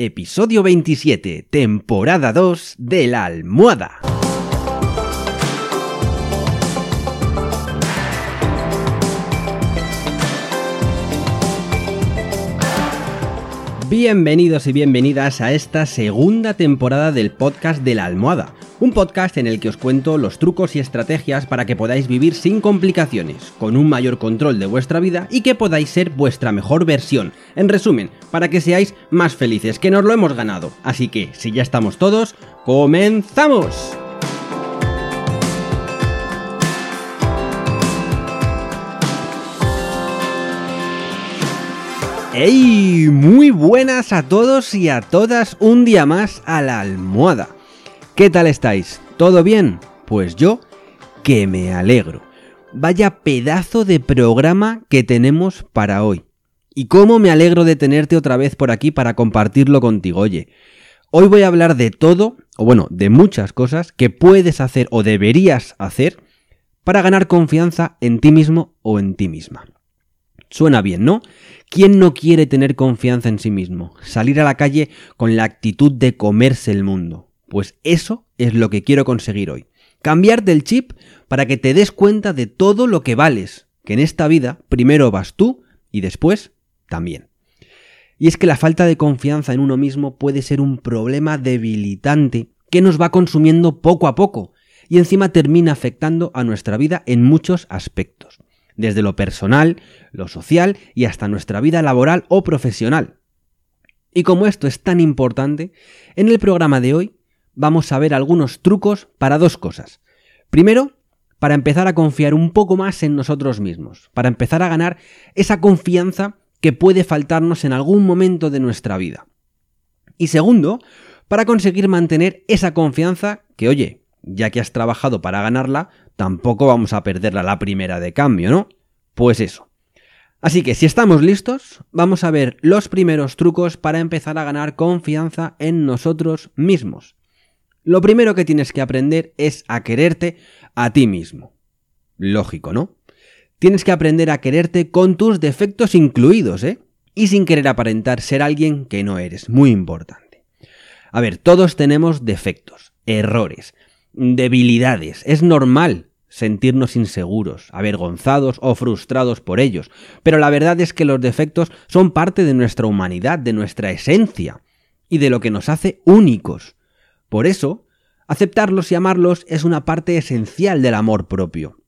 Episodio 27, temporada 2 de la almohada. Bienvenidos y bienvenidas a esta segunda temporada del podcast de la almohada, un podcast en el que os cuento los trucos y estrategias para que podáis vivir sin complicaciones, con un mayor control de vuestra vida y que podáis ser vuestra mejor versión. En resumen, para que seáis más felices, que nos lo hemos ganado. Así que, si ya estamos todos, ¡comenzamos! ¡Hey! Muy buenas a todos y a todas un día más a la almohada. ¿Qué tal estáis? ¿Todo bien? Pues yo que me alegro. Vaya pedazo de programa que tenemos para hoy. Y cómo me alegro de tenerte otra vez por aquí para compartirlo contigo. Oye, hoy voy a hablar de todo, o bueno, de muchas cosas que puedes hacer o deberías hacer para ganar confianza en ti mismo o en ti misma. Suena bien, ¿no? ¿Quién no quiere tener confianza en sí mismo? Salir a la calle con la actitud de comerse el mundo. Pues eso es lo que quiero conseguir hoy. Cambiarte el chip para que te des cuenta de todo lo que vales, que en esta vida primero vas tú y después también. Y es que la falta de confianza en uno mismo puede ser un problema debilitante que nos va consumiendo poco a poco y encima termina afectando a nuestra vida en muchos aspectos desde lo personal, lo social y hasta nuestra vida laboral o profesional. Y como esto es tan importante, en el programa de hoy vamos a ver algunos trucos para dos cosas. Primero, para empezar a confiar un poco más en nosotros mismos, para empezar a ganar esa confianza que puede faltarnos en algún momento de nuestra vida. Y segundo, para conseguir mantener esa confianza que, oye, ya que has trabajado para ganarla, tampoco vamos a perderla la primera de cambio, ¿no? Pues eso. Así que si estamos listos, vamos a ver los primeros trucos para empezar a ganar confianza en nosotros mismos. Lo primero que tienes que aprender es a quererte a ti mismo. Lógico, ¿no? Tienes que aprender a quererte con tus defectos incluidos, ¿eh? Y sin querer aparentar ser alguien que no eres. Muy importante. A ver, todos tenemos defectos, errores, debilidades. Es normal sentirnos inseguros, avergonzados o frustrados por ellos. Pero la verdad es que los defectos son parte de nuestra humanidad, de nuestra esencia y de lo que nos hace únicos. Por eso, aceptarlos y amarlos es una parte esencial del amor propio.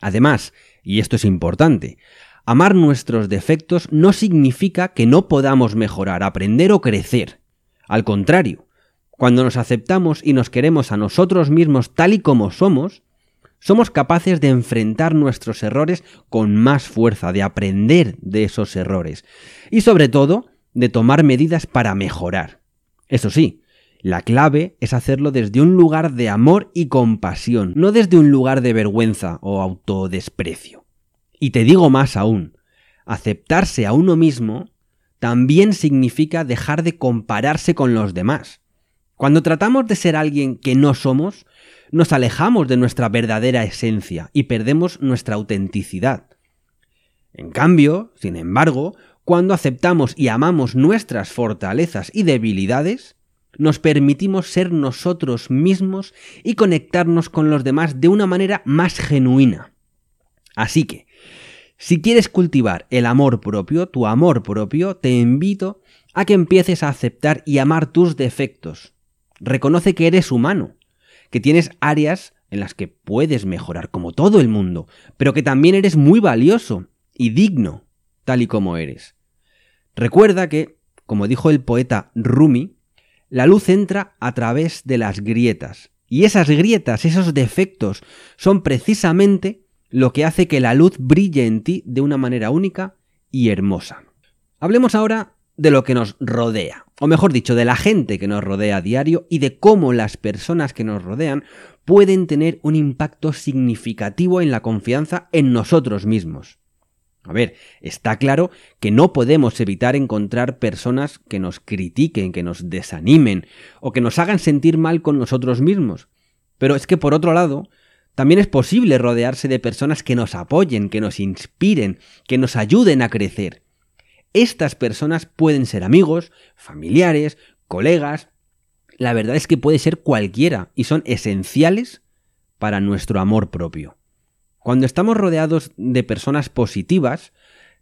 Además, y esto es importante, amar nuestros defectos no significa que no podamos mejorar, aprender o crecer. Al contrario, cuando nos aceptamos y nos queremos a nosotros mismos tal y como somos, somos capaces de enfrentar nuestros errores con más fuerza, de aprender de esos errores y sobre todo de tomar medidas para mejorar. Eso sí, la clave es hacerlo desde un lugar de amor y compasión, no desde un lugar de vergüenza o autodesprecio. Y te digo más aún, aceptarse a uno mismo también significa dejar de compararse con los demás. Cuando tratamos de ser alguien que no somos, nos alejamos de nuestra verdadera esencia y perdemos nuestra autenticidad. En cambio, sin embargo, cuando aceptamos y amamos nuestras fortalezas y debilidades, nos permitimos ser nosotros mismos y conectarnos con los demás de una manera más genuina. Así que, si quieres cultivar el amor propio, tu amor propio, te invito a que empieces a aceptar y amar tus defectos, Reconoce que eres humano, que tienes áreas en las que puedes mejorar como todo el mundo, pero que también eres muy valioso y digno, tal y como eres. Recuerda que, como dijo el poeta Rumi, la luz entra a través de las grietas, y esas grietas, esos defectos, son precisamente lo que hace que la luz brille en ti de una manera única y hermosa. Hablemos ahora de lo que nos rodea o mejor dicho, de la gente que nos rodea a diario y de cómo las personas que nos rodean pueden tener un impacto significativo en la confianza en nosotros mismos. A ver, está claro que no podemos evitar encontrar personas que nos critiquen, que nos desanimen o que nos hagan sentir mal con nosotros mismos. Pero es que por otro lado, también es posible rodearse de personas que nos apoyen, que nos inspiren, que nos ayuden a crecer. Estas personas pueden ser amigos, familiares, colegas. La verdad es que puede ser cualquiera y son esenciales para nuestro amor propio. Cuando estamos rodeados de personas positivas,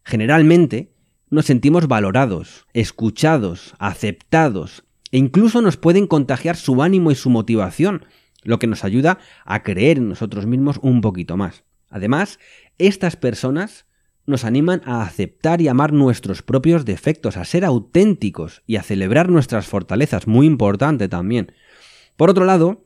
generalmente nos sentimos valorados, escuchados, aceptados e incluso nos pueden contagiar su ánimo y su motivación, lo que nos ayuda a creer en nosotros mismos un poquito más. Además, estas personas nos animan a aceptar y amar nuestros propios defectos, a ser auténticos y a celebrar nuestras fortalezas, muy importante también. Por otro lado,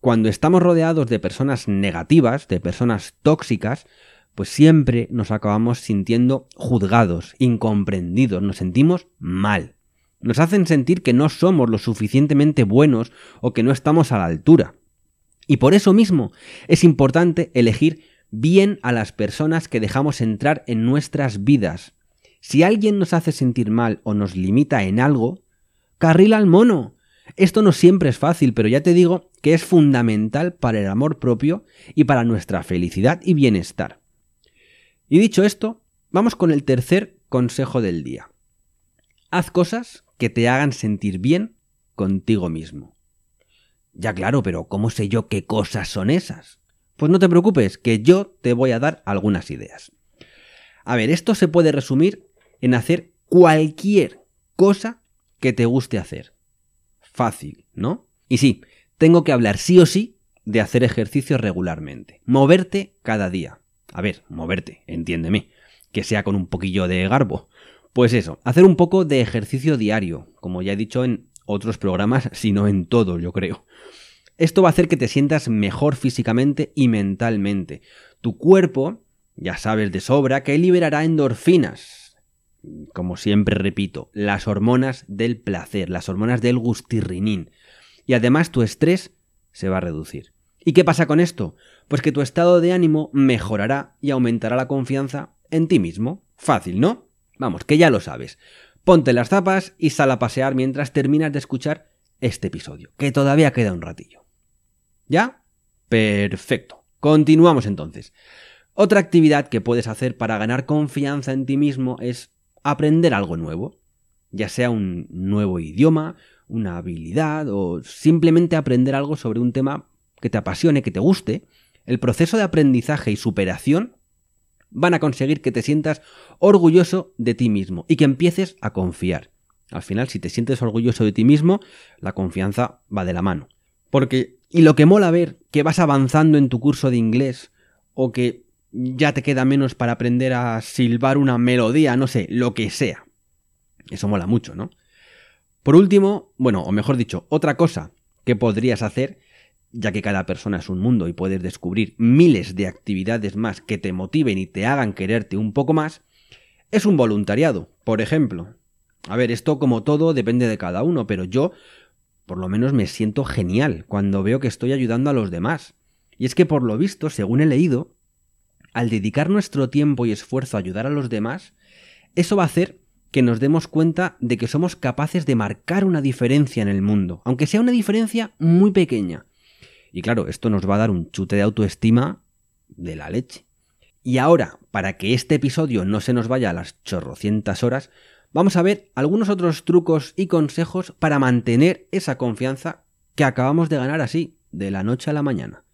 cuando estamos rodeados de personas negativas, de personas tóxicas, pues siempre nos acabamos sintiendo juzgados, incomprendidos, nos sentimos mal. Nos hacen sentir que no somos lo suficientemente buenos o que no estamos a la altura. Y por eso mismo es importante elegir bien a las personas que dejamos entrar en nuestras vidas. Si alguien nos hace sentir mal o nos limita en algo, carrila al mono. Esto no siempre es fácil, pero ya te digo que es fundamental para el amor propio y para nuestra felicidad y bienestar. Y dicho esto, vamos con el tercer consejo del día. Haz cosas que te hagan sentir bien contigo mismo. Ya claro, pero ¿cómo sé yo qué cosas son esas? Pues no te preocupes, que yo te voy a dar algunas ideas. A ver, esto se puede resumir en hacer cualquier cosa que te guste hacer. Fácil, ¿no? Y sí, tengo que hablar sí o sí de hacer ejercicio regularmente. Moverte cada día. A ver, moverte, entiéndeme. Que sea con un poquillo de garbo. Pues eso, hacer un poco de ejercicio diario, como ya he dicho en otros programas, sino en todo, yo creo. Esto va a hacer que te sientas mejor físicamente y mentalmente. Tu cuerpo, ya sabes de sobra, que liberará endorfinas. Como siempre repito, las hormonas del placer, las hormonas del gustirrinín. Y además tu estrés se va a reducir. ¿Y qué pasa con esto? Pues que tu estado de ánimo mejorará y aumentará la confianza en ti mismo. Fácil, ¿no? Vamos, que ya lo sabes. Ponte las zapas y sal a pasear mientras terminas de escuchar este episodio, que todavía queda un ratillo. ¿Ya? Perfecto. Continuamos entonces. Otra actividad que puedes hacer para ganar confianza en ti mismo es aprender algo nuevo, ya sea un nuevo idioma, una habilidad o simplemente aprender algo sobre un tema que te apasione, que te guste. El proceso de aprendizaje y superación van a conseguir que te sientas orgulloso de ti mismo y que empieces a confiar. Al final, si te sientes orgulloso de ti mismo, la confianza va de la mano. Porque y lo que mola ver que vas avanzando en tu curso de inglés o que ya te queda menos para aprender a silbar una melodía, no sé, lo que sea. Eso mola mucho, ¿no? Por último, bueno, o mejor dicho, otra cosa que podrías hacer, ya que cada persona es un mundo y puedes descubrir miles de actividades más que te motiven y te hagan quererte un poco más, es un voluntariado, por ejemplo. A ver, esto como todo depende de cada uno, pero yo por lo menos me siento genial cuando veo que estoy ayudando a los demás. Y es que por lo visto, según he leído, al dedicar nuestro tiempo y esfuerzo a ayudar a los demás, eso va a hacer que nos demos cuenta de que somos capaces de marcar una diferencia en el mundo, aunque sea una diferencia muy pequeña. Y claro, esto nos va a dar un chute de autoestima de la leche. Y ahora, para que este episodio no se nos vaya a las chorrocientas horas, vamos a ver algunos otros trucos y consejos para mantener esa confianza que acabamos de ganar así, de la noche a la mañana.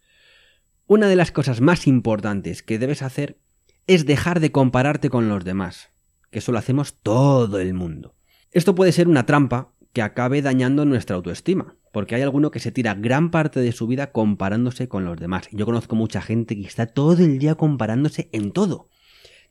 Una de las cosas más importantes que debes hacer es dejar de compararte con los demás, que eso lo hacemos todo el mundo. Esto puede ser una trampa que acabe dañando nuestra autoestima, porque hay alguno que se tira gran parte de su vida comparándose con los demás. Yo conozco mucha gente que está todo el día comparándose en todo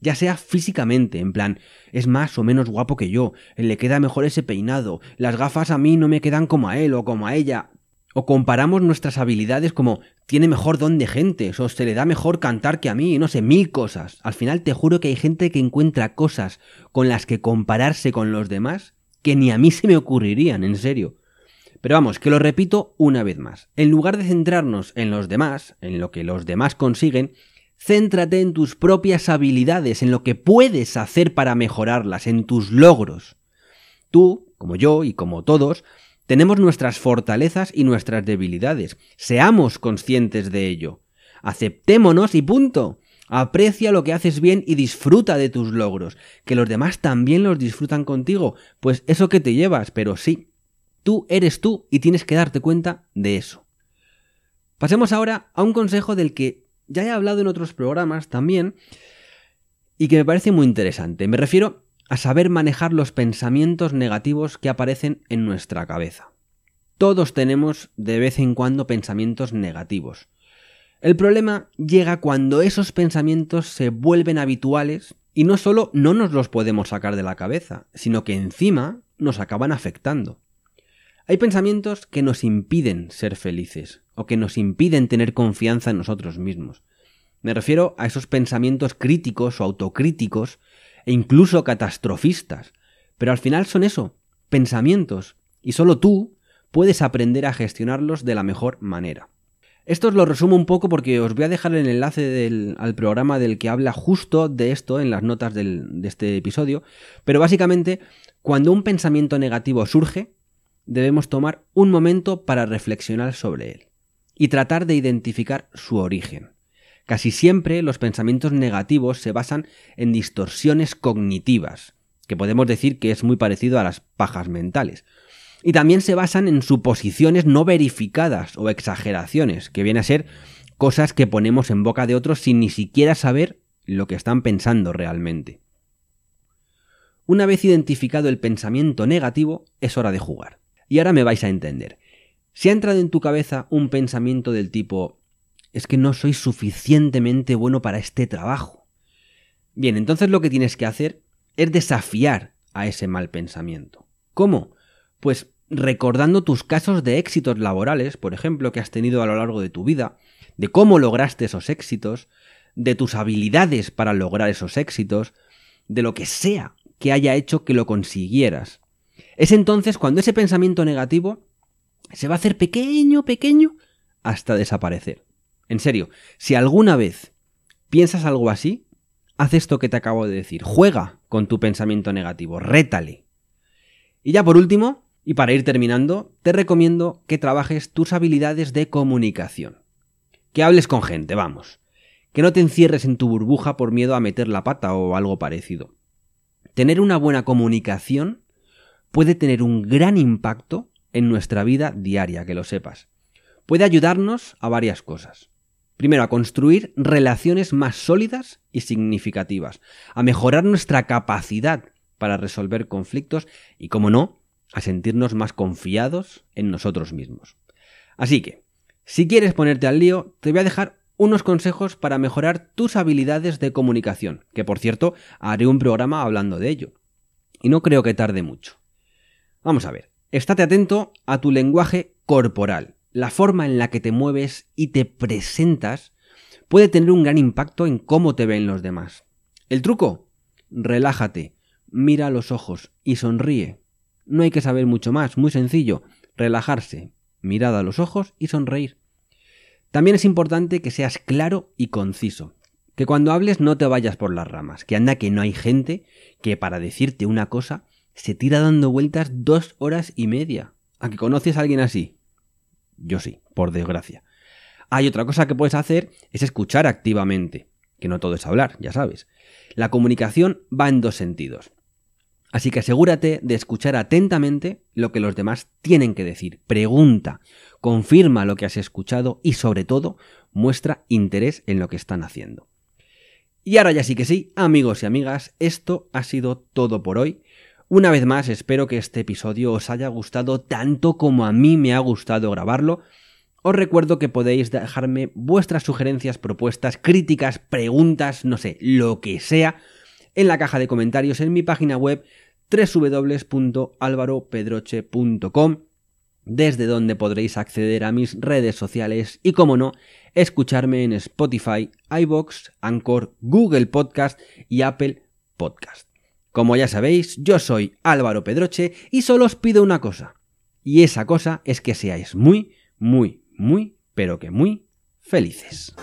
ya sea físicamente, en plan, es más o menos guapo que yo, le queda mejor ese peinado, las gafas a mí no me quedan como a él o como a ella, o comparamos nuestras habilidades como tiene mejor don de gente, o se le da mejor cantar que a mí, no sé, mil cosas. Al final te juro que hay gente que encuentra cosas con las que compararse con los demás que ni a mí se me ocurrirían, en serio. Pero vamos, que lo repito una vez más. En lugar de centrarnos en los demás, en lo que los demás consiguen, Céntrate en tus propias habilidades, en lo que puedes hacer para mejorarlas, en tus logros. Tú, como yo y como todos, tenemos nuestras fortalezas y nuestras debilidades. Seamos conscientes de ello. Aceptémonos y punto. Aprecia lo que haces bien y disfruta de tus logros. Que los demás también los disfrutan contigo. Pues eso que te llevas, pero sí. Tú eres tú y tienes que darte cuenta de eso. Pasemos ahora a un consejo del que ya he hablado en otros programas también y que me parece muy interesante. Me refiero a saber manejar los pensamientos negativos que aparecen en nuestra cabeza. Todos tenemos de vez en cuando pensamientos negativos. El problema llega cuando esos pensamientos se vuelven habituales y no solo no nos los podemos sacar de la cabeza, sino que encima nos acaban afectando. Hay pensamientos que nos impiden ser felices o que nos impiden tener confianza en nosotros mismos. Me refiero a esos pensamientos críticos o autocríticos e incluso catastrofistas. Pero al final son eso, pensamientos, y solo tú puedes aprender a gestionarlos de la mejor manera. Esto os lo resumo un poco porque os voy a dejar el enlace al programa del que habla justo de esto en las notas de este episodio, pero básicamente cuando un pensamiento negativo surge, debemos tomar un momento para reflexionar sobre él y tratar de identificar su origen. Casi siempre los pensamientos negativos se basan en distorsiones cognitivas, que podemos decir que es muy parecido a las pajas mentales. Y también se basan en suposiciones no verificadas o exageraciones, que viene a ser cosas que ponemos en boca de otros sin ni siquiera saber lo que están pensando realmente. Una vez identificado el pensamiento negativo, es hora de jugar. Y ahora me vais a entender. Si ha entrado en tu cabeza un pensamiento del tipo es que no soy suficientemente bueno para este trabajo. Bien, entonces lo que tienes que hacer es desafiar a ese mal pensamiento. ¿Cómo? Pues recordando tus casos de éxitos laborales, por ejemplo, que has tenido a lo largo de tu vida, de cómo lograste esos éxitos, de tus habilidades para lograr esos éxitos, de lo que sea que haya hecho que lo consiguieras. Es entonces cuando ese pensamiento negativo se va a hacer pequeño, pequeño, hasta desaparecer. En serio, si alguna vez piensas algo así, haz esto que te acabo de decir. Juega con tu pensamiento negativo, rétale. Y ya por último, y para ir terminando, te recomiendo que trabajes tus habilidades de comunicación. Que hables con gente, vamos. Que no te encierres en tu burbuja por miedo a meter la pata o algo parecido. Tener una buena comunicación puede tener un gran impacto en nuestra vida diaria, que lo sepas. Puede ayudarnos a varias cosas. Primero, a construir relaciones más sólidas y significativas, a mejorar nuestra capacidad para resolver conflictos y, como no, a sentirnos más confiados en nosotros mismos. Así que, si quieres ponerte al lío, te voy a dejar unos consejos para mejorar tus habilidades de comunicación, que por cierto, haré un programa hablando de ello. Y no creo que tarde mucho. Vamos a ver, estate atento a tu lenguaje corporal la forma en la que te mueves y te presentas puede tener un gran impacto en cómo te ven los demás. El truco, relájate, mira a los ojos y sonríe. No hay que saber mucho más, muy sencillo, relajarse, mirada a los ojos y sonreír. También es importante que seas claro y conciso, que cuando hables no te vayas por las ramas, que anda que no hay gente que para decirte una cosa se tira dando vueltas dos horas y media. ¿A que conoces a alguien así? Yo sí, por desgracia. Hay otra cosa que puedes hacer es escuchar activamente, que no todo es hablar, ya sabes. La comunicación va en dos sentidos. Así que asegúrate de escuchar atentamente lo que los demás tienen que decir. Pregunta, confirma lo que has escuchado y sobre todo muestra interés en lo que están haciendo. Y ahora ya sí que sí, amigos y amigas, esto ha sido todo por hoy. Una vez más, espero que este episodio os haya gustado tanto como a mí me ha gustado grabarlo. Os recuerdo que podéis dejarme vuestras sugerencias, propuestas, críticas, preguntas, no sé, lo que sea, en la caja de comentarios en mi página web www.alvaropedroche.com desde donde podréis acceder a mis redes sociales y, como no, escucharme en Spotify, iBox, Anchor, Google Podcast y Apple Podcast. Como ya sabéis, yo soy Álvaro Pedroche y solo os pido una cosa. Y esa cosa es que seáis muy, muy, muy, pero que muy felices.